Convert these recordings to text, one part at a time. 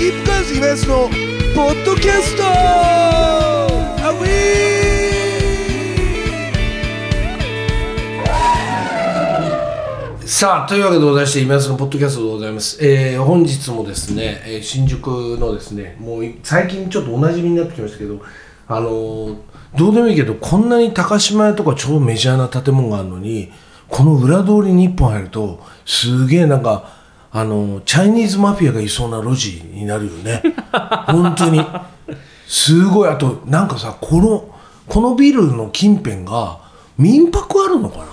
キープカーズイベントのポッドキャスト。アウさあというわけでございまして今安のポッドキャストでございます、えー本日もですね、えー新宿のですねもう最近ちょっとおなじみになってきましたけどあのーどうでもいいけどこんなに高島屋とか超メジャーな建物があるのにこの裏通りに一本入るとすげえなんかあのーチャイニーズマフィアがいそうな路地になるよね。本当に。すごい。あとなんかさこのこのビルの近辺が民泊あるのかな？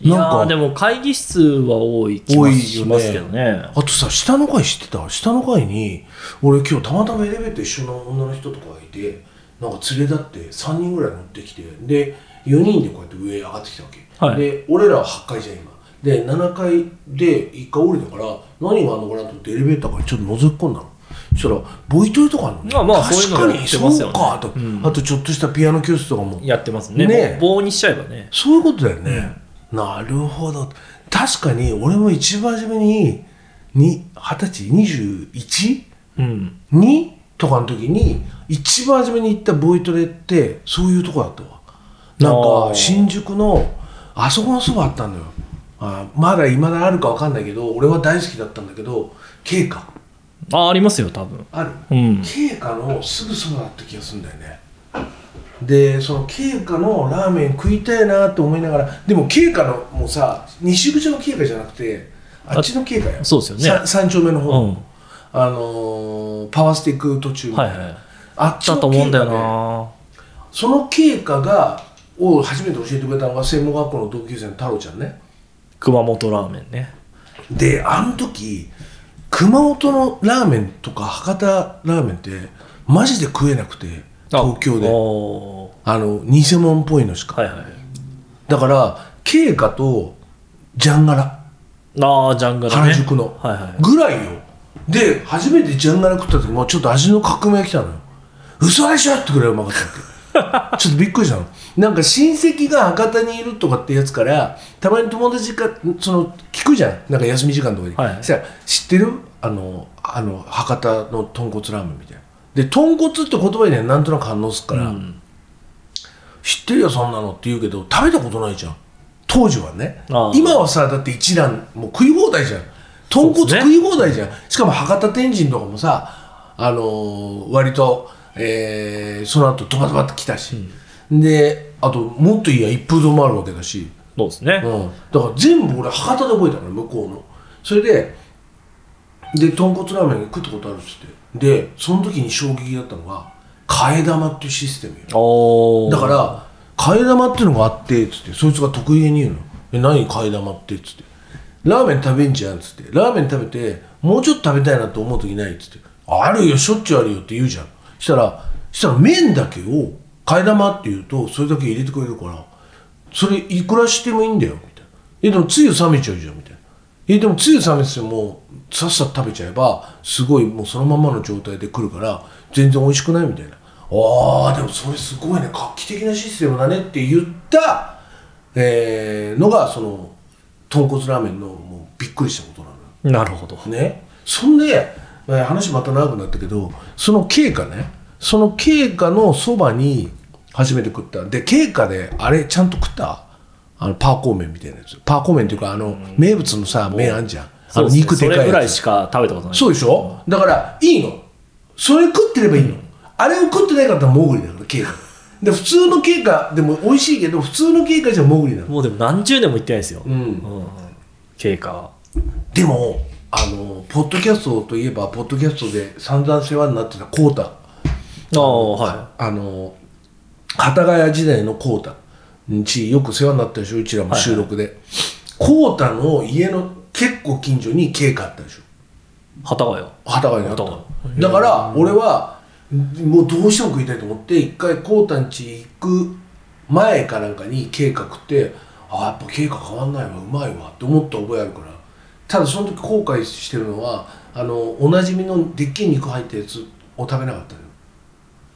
いやでも会議室は多い気多がしますけどね。あとさ下の階知ってた？下の階に俺今日たまたまエレベーター一緒の女の人とかがいてなんか連れ立って3人ぐらい乗ってきてで4人でこうやって上上がってきたわけ、はい。で俺らは8階じゃん今で7階で1回降りたから何があるのかなと思ってエレベーターからちょっと覗き込んだの。そしたらボイトレとかあるのまあまあそういうの確かにやってますよね。そうかと、あとちょっとしたピアノ教室とかも。やってますね。ね。棒棒にしちゃえばね。そういうことだよね、なるほど。確かに俺も一番初めにに二十歳？21? うん。2とかの時に一番初めに行ったボイトレってそういうとこだったわ。なんか新宿のあそこのそばあったんだよあまだ今だあるか分かんないけど俺は大好きだったんだけど経過。あありますよ多分。ある？うん。経過のすぐそばだった気がするんだよね。でその経過のラーメン食いたいなと思いながらでも経過のもうさ西口の経過じゃなくてあっちの経過よ。そうですよね。さ三丁目の方、うん。あのーパワースティック途中。はいいはい。あっちのだと思うんだよな。その経過がを初めて教えてくれたのが専門学校の同級生の太郎ちゃんね熊本ラーメンね。であの時熊本のラーメンとか博多ラーメンってマジで食えなくて東京で。おあの偽物っぽいのしか、ーはいはい。だから経過とジャンガラ。ああジャンガラね。原宿の、はいはいぐらいよ。で初めてジャンガラ食った時もうちょっと味の革命が来たのよ。嘘でしょってぐらいうまかったわけ ちょっとびっくりしたの。なんか親戚が博多にいるとかってやつからたまに友達がその聞くじゃん。なんか休み時間とかに、はい。そしたら知ってる？あのあの博多の豚骨ラーメンみたいな。で豚骨って言葉にはなんとなく反応するから、うん。知ってるよそんなのって言うけど食べたことないじゃん。当時はね。今はさだって一蘭もう食い放題じゃん。豚骨食い放題じゃん、しかも博多天神とかもさあのー割と、えーその後ドバドバって来たし、であともっといいや一風堂もあるわけだし、そうですね。うん、だから全部俺博多で覚えたから向こうの。それでで豚骨ラーメン食ったことあるっつって。でその時に衝撃だったのが替え玉っていうシステムよ。だから替え玉っていうのがあってつって。そいつが得意げに言うの「え何替え玉って」つって「ラーメン食べんじゃん」つって。ラーメン食べてもうちょっと食べたいなと思う時ないっつって「あるよしょっちゅうあるよ」って言うじゃんしたらしたら麺だけを替え玉って言うとそれだけ入れてくれるからそれいくらしてもいいんだよみたいな「えでもつゆ冷めちゃうじゃん」みたいな「えでもつゆ冷めててもさっさと食べちゃえばすごいもうそのままの状態で来るから全然美味しくない」みたいな「ああでもそれすごいね。画期的なシステムだね」って言った、えーのがその豚骨ラーメンのもうびっくりしたことなのよ。なるほど。ね。そんで、まあ話また長くなったけどその経過ねその経過のそばに初めて食った。で経過であれちゃんと食った？あのパーコー麺みたいなやつ。パーコー麺っていうかあの、名物のさ麺あんじゃん。あの肉でかいそれぐらやついしか食べたことない。そうでしょ？だからいいの。それ食ってればいいの。あれを食ってないかったらモグリだから経過。で普通の経過でも美味しいけど普通の経過じゃモグリなの。もうでも何十年も行ってないですよ、うん。うん。経過は。でもあのポッドキャストといえばポッドキャストで散々世話になってたコータああはあの幡ヶ谷時代のコータんちよく世話になったでしょうちらも収録で、コータの家の結構近所に経過あったでしょ。い幡ヶ谷？幡ヶ谷にあった。だから俺はもうどうしても食いたいと思って一回コータんち行く前かなんかに経過食ってああやっぱ経過変わんないわうまいわって思った覚えあるから。ただその時後悔してるのはあのおなじみのでっけえ肉入ったやつを食べなかった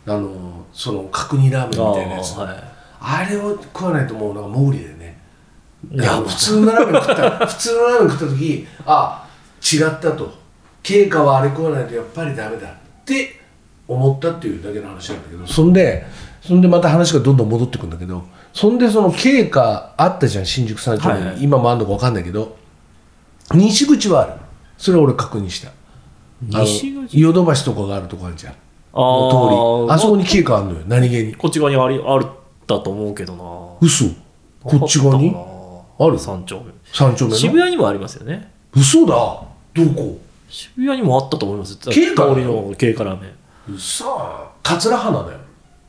あのその角煮ラーメンみたいなやつ。ああはい。あれを食わないともうなんかモーリーだよね。いや普通のラーメン食った 普通のラーメン食った時あ違ったと。経過はあれ食わないとやっぱりダメだって思ったっていうだけの話なんだけど。そんでそんでまた話がどんどん戻ってくんだけどそんでその経過あったじゃん新宿三丁目に、はいはい。今もあるのか分かんないけど。西口はある。それは俺確認した。西口？ヨドバシとかがあるとこあるじゃん。あの通り。あそこにに経過あるのよ何気に。こっち側にありあるだと思うけどな。嘘？こっち側に？ある？三丁目。三丁目の？渋谷にもありますよね。嘘だ。どこ？渋谷にもあったと思います。経過通りの経過ラーメン。さあ桂花だよ。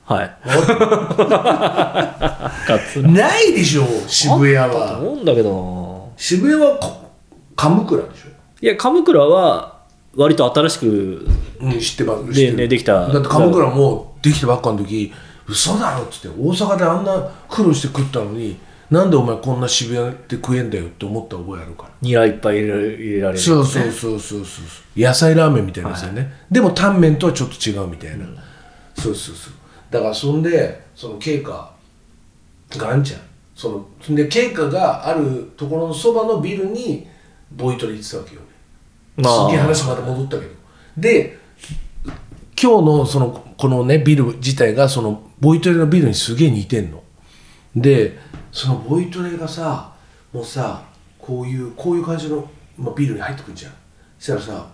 はい。ないでしょ渋谷は。思うんだけどな。渋谷はこ鎌倉でしょ？いや鎌倉は割と新しくうん。知ってますでる。ねできた。だって鎌倉もうできたばっかの時嘘だろっつって大阪であんな苦労して食ったのになんでお前こんな渋谷で食えんだよって思った覚えあるから。ニラいっぱい入れられ入れられるそうそうそうそうそう。野菜ラーメンみたいなやつよね、でもタンメンとはちょっと違うみたいな、そうそうそう。だからそんでその経過があんじゃん。そのそんで経過があるところのそばのビルにボイトレ行ってたわけよ。まあ。すげえ話また戻ったけど。で今日のそのこのねビル自体がそのボイトレのビルにすげえ似てんの。でそのボイトレがさもうさこういうこういう感じの、まあ、ビルに入ってくるじゃん。そしたらさ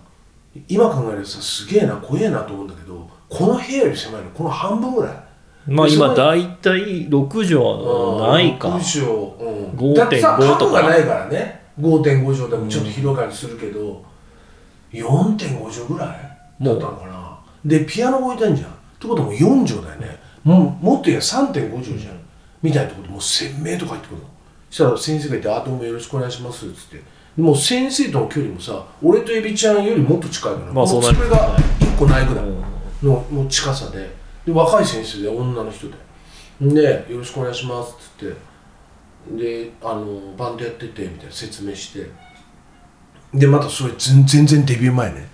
今考えるとさすげえな怖えなと思うんだけどこの部屋より狭いの。この半分ぐらい。まあ今大体6畳はないか。6畳。うん、5.5だってさ角がないからね。5.5畳でもちょっと広がりするけど、4.5畳ぐらい？だったのかな？でピアノ置いてんじゃん。ってことはもう4畳だよね。もうもっと言えば3.5畳じゃん、みたいなところでもう鮮明とか入ってくるの。そしたら先生がいて「あどうもよろしくお願いします」っつって。もう先生との距離もさ俺とエビちゃんよりもっと近いから、まあそうなる。も机が1個ないぐらいうん。のの近さで。で若い先生で女の人で。で「よろしくお願いします」っつって。であのバンドやっててみたいな説明して。でまたそれ全全然デビュー前ね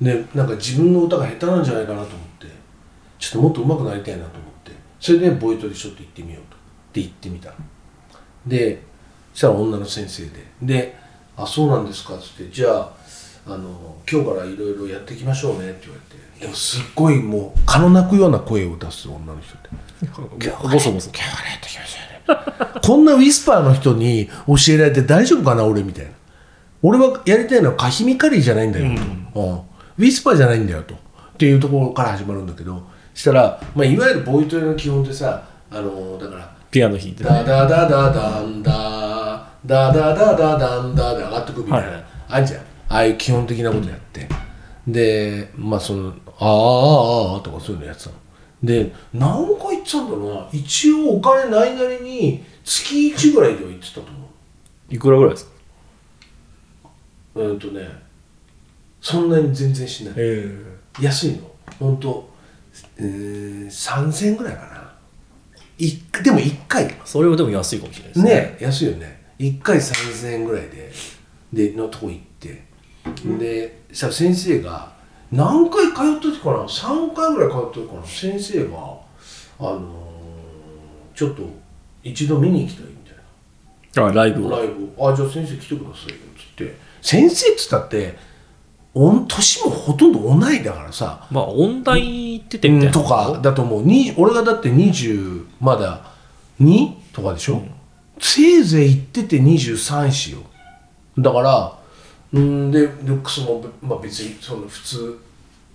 でなんか自分の歌が下手なんじゃないかなと思って。ちょっともっと上手くなりたいなと思って。それでボイトレちょっと行ってみようと。で行ってみた。でそしたら女の先生で。で「あそうなんですか」っつって「じゃああの今日からいろいろやっていきましょうね」って言われて。でもすっごいもう蚊の鳴くような声を出す女の人って。ボソボソ。今日からやっていきましょうね。こんなウィスパーの人に教えられて大丈夫かな俺みたいな。俺はやりたいのはカヒミカリーじゃないんだよ。と、うんウィスパーじゃないんだよと。っていうところから始まるんだけどしたら、まあ、いわゆるボイトレの基本ってさあのだからピアノ弾いてダダダダダンダダダダダダンダで上がってくみたいな、はいあんじゃんああいう基本的なことやって、でまあその「ああああああ」とかそういうのやってたので何回言ってたんだろうな一応お金ないなりに月1ぐらいでは言ってたと思いくらぐらいですかううんとねそんなに全然しない。え安いの。本当えー、3000円ぐらいかな。いでも1回。それはでも安いかもしれないですね。ね安いよね。1回3000円ぐらいででのとこ行って。でしたら先生が何回通った時かな？3回ぐらい通った時かな？先生があのーちょっと一度見に行きたいみたいあライブライブ。あじゃあ先生来てくださいよ。っつって。先生っつったって年もほとんど同いだからさ。まあ音大行っててみたいなと？かだと思う。に俺がだって20まだ2とかでしょ、せいぜい行ってて23しよ。だからうんでルックスも、まあ、別にその普通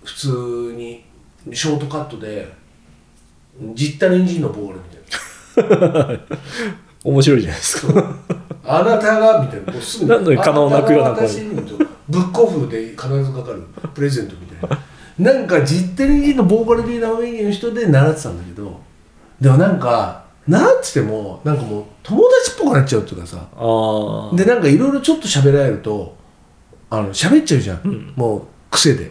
普通にショートカットでジッタレンジのボールみたいな。面白いじゃないですかあなたがみたいなもうすぐ。何の可能なくような声私にとブックオフで必ずかかるプレゼントみたいな。なんかジッテリンのボーカル的な雰囲気の人で習ってたんだけどでもなんか習っててもなんかもう友達っぽくなっちゃうっていうかさ。でなんかいろいろちょっと喋られるとあの喋っちゃうじゃん、もう癖で。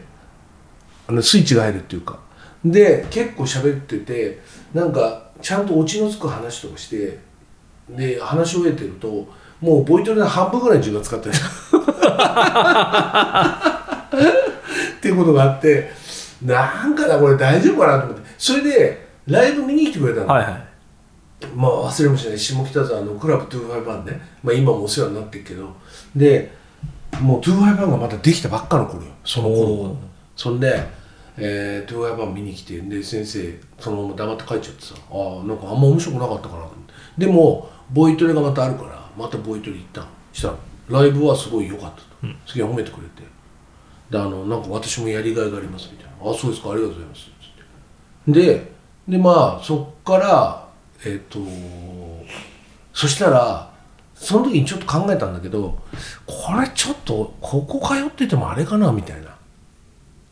あのスイッチが入るっていうか。で結構喋っててなんかちゃんとオチのつく話とかしてで話を終えてるともうボイトレの半分ぐらいの時間使ってる。っていうことがあってなんかなこれ大丈夫かなと思って。それでライブ見に来てくれたの、はいはい。まあ忘れもしない下北沢のクラブ251ね、まあ、今もお世話になってるけど。でもう2ハイパンがまたできたばっかの頃よ。その頃そんで、えー、2ハイパン見に来てで先生そのまま黙って帰っちゃってさ。ああなんかあんま面白くなかったかなでもボイトレがまたあるからまたボイトレ行ったの。したらライブはすごい良かったと、すげえ褒めてくれて。であのなんか私もやりがいがありますみたいな「あそうですかありがとうございます」つって。ででまあそっからえっ、とそしたらその時にちょっと考えたんだけどこれちょっとここ通っててもあれかなみたいな。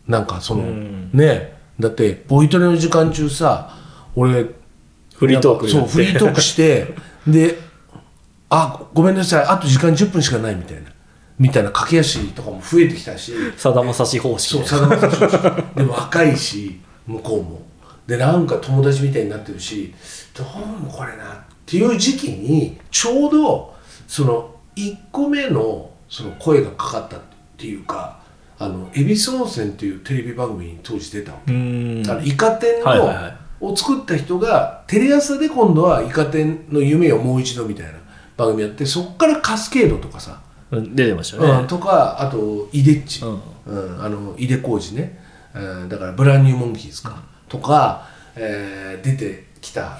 なんかその、うん。ね。だってボイトレの時間中さ俺フリートークそうフリートークしてで「あごめんなさい。あと時間10分しかない」みたいな。みたいな駆け足とかも増えてきたし。さだまさし方式。そうさだまさしでも若いし向こうも。でなんか友達みたいになってるしどうもこれなっていう時期にちょうどその1個目のその声がかかったっていうかあの恵比寿温泉っていうテレビ番組に当時出たわけ。あのイカ天の、はいはいはい。を作った人がテレ朝で今度はイカ天の夢をもう一度みたいな番組やってそっからカスケードとかさ、うん出てましたうん、ねとかあとイデッチ、うん。うんあの井出浩二ね、うん、だからブランニューモンキーズか、とか、えー出てきた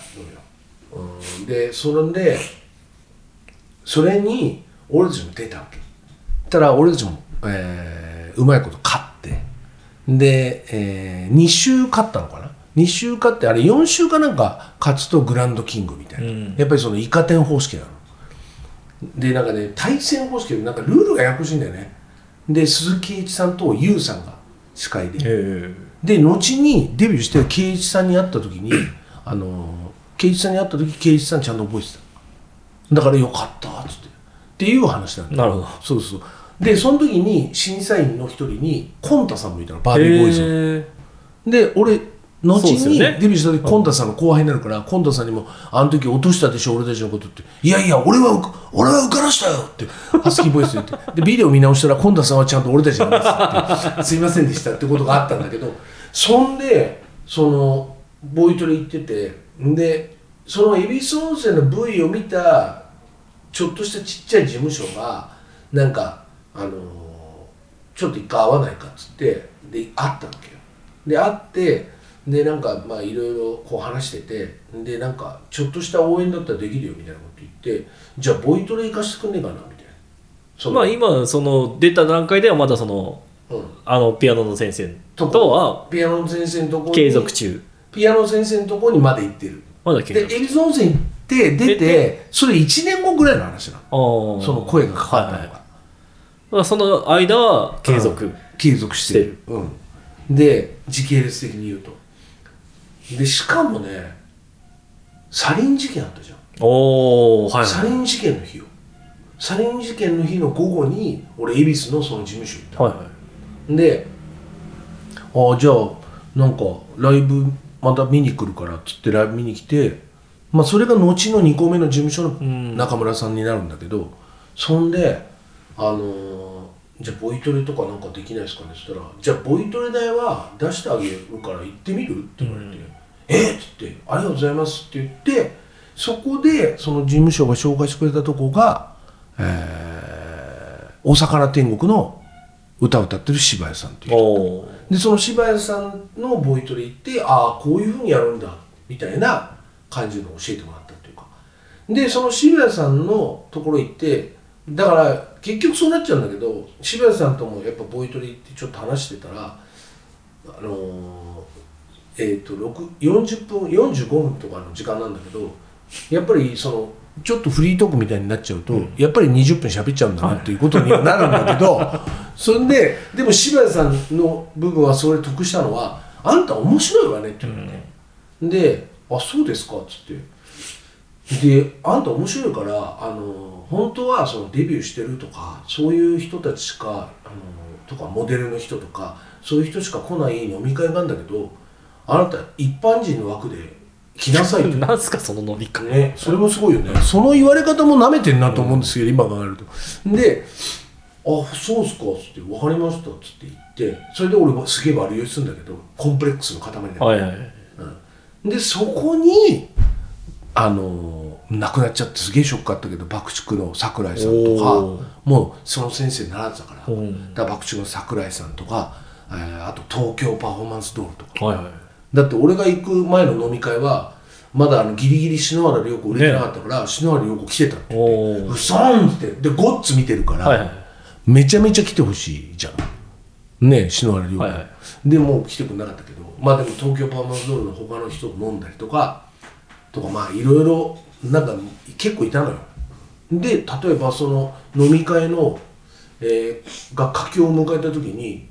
のよ、うん、でそれでそれに俺たちも出たわけ。たら俺たちも、えーうまいこと勝って。で、え2週勝ったのかな？2週勝ってあれ4週かなんか勝つとグランドキングみたいな、うん。やっぱりそのイカ天方式なのでなんかね対戦方式でなんかルールがややこしいんだよね。で鈴木圭一さんと優さんが司会で。えで後にデビューして圭一さんに会った時にあの圭一さんに会った時圭一さんちゃんと覚えてた。だからよかったっつって。っていう話なんだえなるほど。そうそうでその時に審査員の一人にコンタさんもいたの。バービーボーイズで俺後にデビューした時コンタさんの後輩になるからコンタさんにも「あの時落としたでしょ俺たちのこと」って「いやいや俺はう俺は受からしたよ」ってハスキーボイスで言って。でビデオ見直したらコンタさんはちゃんと俺たちなんですってすいませんでしたってことがあったんだけどそんでそのボイトレ行っててでその恵比寿温泉の V を見たちょっとしたちっちゃい事務所がなんかあのーちょっと一回会わないかっつってで会ったわけよ。で会ってでなんかまあいろいろこう話しててでなんかちょっとした応援だったらできるよみたいなこと言ってじゃあボイトレ行かしてくんねえかなみたいな。まあ今その出た段階ではまだそのうん、あのピアノの先生とはピアノの先生のとこに継続中。ピアノの先生のとこにまで行ってる。まだ継続で恵比寿温泉行って出出ててそれ1年後ぐらいの話なの。その声がかかったのが、はいはい。まあその間は継続、継続してる。うん、で時系列的に言うとでしかもねサリン事件あったじゃん、おおはいはい。サリン事件の日よ。サリン事件の日の午後に俺恵比寿のその事務所行った、はいはい。でああじゃあなんかライブまた見に来るからっつってライブ見に来てまあそれが後の2個目の事務所のん。中村さんになるんだけど、そんであのーじゃあボイトレとかなんかできないですかねって言ったらじゃあボイトレ代は出してあげるから行ってみる？って言われて、え？っっつってありがとうございますって言ってそこでその事務所が紹介してくれたとこが、えー、お魚天国の歌を歌ってる柴谷さんっていうでその柴谷さんのボイトレ行ってああこういうふうにやるんだみたいな感じのを教えてもらったっていうか。でその渋谷さんのところ行ってだから結局そうなっちゃうんだけど渋谷さんともやっぱボイトレ行ってちょっと話してたらあのーえっ、と6 40分45分とかの時間なんだけどやっぱりそのちょっとフリートークみたいになっちゃうと、やっぱり20分喋っちゃうんだなっていうことにはなるんだけど、それででも渋谷さんの部分はそれ得したのは「あんた面白いわね」って言われて、で「あそうですか」っつって。で「あんた面白いからあの本当はそのデビューしてるとかそういう人たちしかあのとかモデルの人とかそういう人しか来ない飲み会があるんだけどあなた一般人の枠で来なさい」っ てなんすかその飲み会ね、それもすごいよね。その言われ方もなめてんなと思うんですけど、今考えると。で「あそうっすか」っつって「分かりました」っつって言ってそれで俺はすげえ悪酔いするんだけどコンプレックスの塊で、はいはいでそこにあの亡くなっちゃってすげえショックあったけど爆竹の桜井さんとかもうその先生に習ってたから。うん。だから爆竹の桜井さんとか、えーあと東京パフォーマンスドールとか。はいはいだって俺が行く前の飲み会はまだあのギリギリ篠原涼子売れてなかったから、篠原涼子来てたっておおうそーんって。でゴッツ見てるから、はいはいめちゃめちゃ来てほしいじゃん。ねえ。篠原涼子、はいはい。でもう来てくれなかったけどまあでも東京パーマンスドールの他の人と飲んだりとかとかまあいろいろなんか結構いたのよ。で例えばその飲み会の、えーが佳境を迎えた時に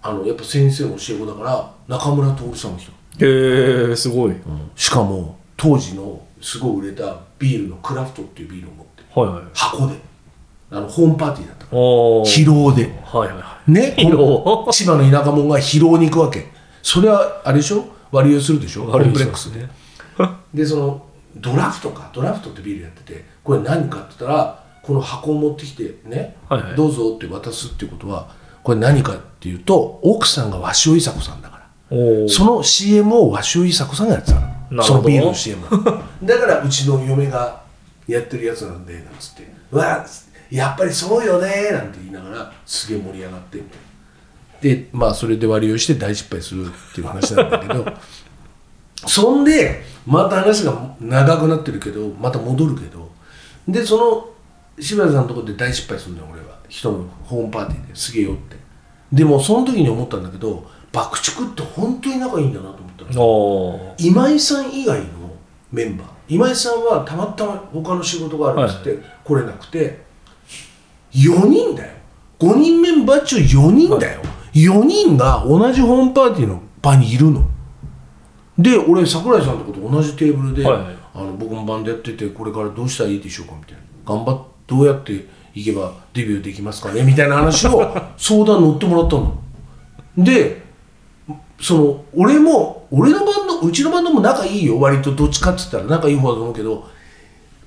あのやっぱ先生の教え子だから中村徹さんの。人へえすごい、しかも当時のすごい売れたビールのクラフトっていうビールを持ってはいはい。箱であのホームパーティーだった。から疲労で。はいはいはね疲労 千葉の田舎者が疲労に行くわけ。それはあれでしょ？割り用するでしょ？コンプレックスで。ねでそのドラフトか。ドラフトってビールやっててこれ何かって言ったらこの箱を持ってきてね、はいはい。どうぞって渡すっていうことはこれ何かっていうと奥さんが鷲尾いさ子さんだからその CM を鷲尾いさ子さんがやってたの。そのビールの CM だからうちの嫁がやってるやつなんでなんつって「うわやっぱりそうよね」なんて言いながらすげえ盛り上がって。みたいなでまあそれで割りをして大失敗するっていう話なんだけど。そんでまた話が長くなってるけどまた戻るけど。でその柴田さんのところで大失敗するんだよ俺は。人のホームパーティーで。すげえよって。でもその時に思ったんだけど爆竹って本当に仲いいんだなと思った今井さん以外のメンバー。今井さんはたまたま他の仕事があるっつって来れなくて、4人だよ。5人メンバー中4人だよ、4人が同じホームパーティーの場にいるの。で俺櫻井さんとこと同じテーブルで、はいはい。あの僕もバンドやっててこれからどうしたらいいでしょうかみたいな。頑張っどうやっていけばデビューできますかね？みたいな話を相談乗ってもらったの。でその俺も俺のバンドうちのバンドも仲いいよ。割とどっちかって言ったら仲いい方だと思うけど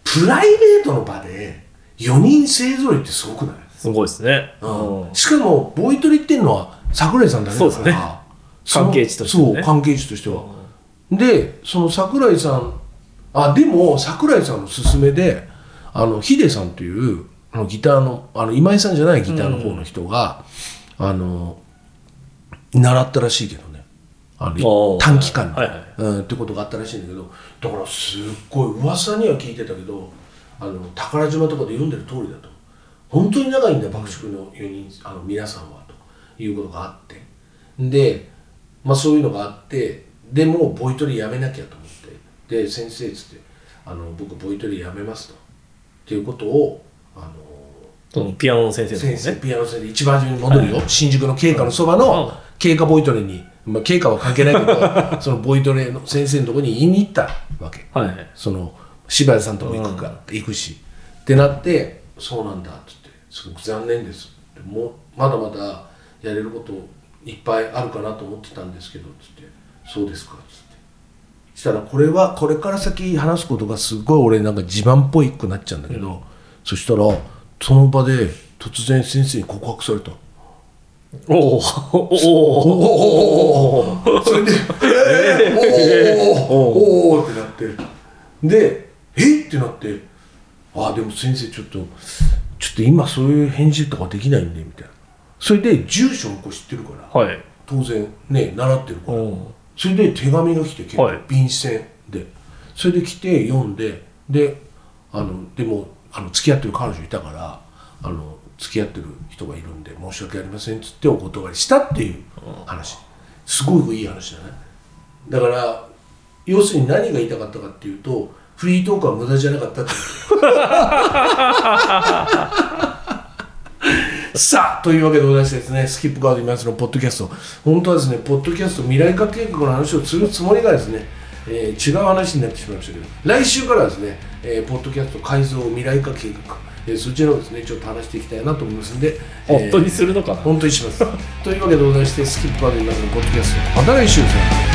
プライベートの場で4人勢ぞろいってすごくない、すごいですね。うん。しかもボイトレ言ってんのは桜井さんだけだから。そうですね。関係値としてはね。そう関係値としては、でその桜井さんあでも桜井さんの勧めであのヒデさんというあのギターのあの今井さんじゃないギターの方の人が、あの習ったらしいけどねあの短期間で、はいはい。うん、ってことがあったらしいんだけどだからすっごい噂には聞いてたけどあの宝島とかで読んでる通りだと。本当に仲いいんだ爆竹の4人あの皆さんはということがあって。で、まあ、そういうのがあってでもうボイトレやめなきゃと思って。で先生っつってあの僕ボイトレやめますと。っていうことをあのピアノの先生の先ね。生ピアノ先生で一番初めに戻るよ、新宿の経過のそばうん。の経過ボイトレに、まあ、経過は関係ないけど そのボイトレの先生のところに言いに行ったわけ。はいはい。その柴田さんとも行くか、行くし。ってなってそうなんだって言って。すごく残念です。ってもうまだまだやれることいっぱいあるかなと思ってたんですけどつって。そうですかつって。そしたらこれはこれから先話すことがすごい俺なんか自慢っぽいくなっちゃうんだけど、そしたらその場で突然先生に告白されたおおおおおそれで「えー、おー。おー。おー。おー。ってなって。で「え？っ?」てなって「ああでも先生ちょっとちょっと今そういう返事とかできないんで」みたいな。それで住所の子知ってるから。はい。当然ね習ってるから。おそれで手紙が来て結構はい。便箋で。それで来て読んで。であのでもあの付き合ってる彼女いたからあの付き合ってる人がいるんで申し訳ありませんっつってお断りしたっていう話。すごいいい話だね。だから要するに何が言いたかったかっていうとフリートークは無駄じゃなかったって。さあというわけでございましてですねスキップガードイマスのポッドキャスト。本当はですねポッドキャスト未来化計画の話をするつもりがですね、えー違う話になってしまいましたけど来週からはですね、えーポッドキャスト改造未来化計画、えーそちらをですねちょっと話していきたいなと思いますんで、えー本当にするのかな？本当にします。というわけでございましてスキップガードイマスのポッドキャストまた来週さよなら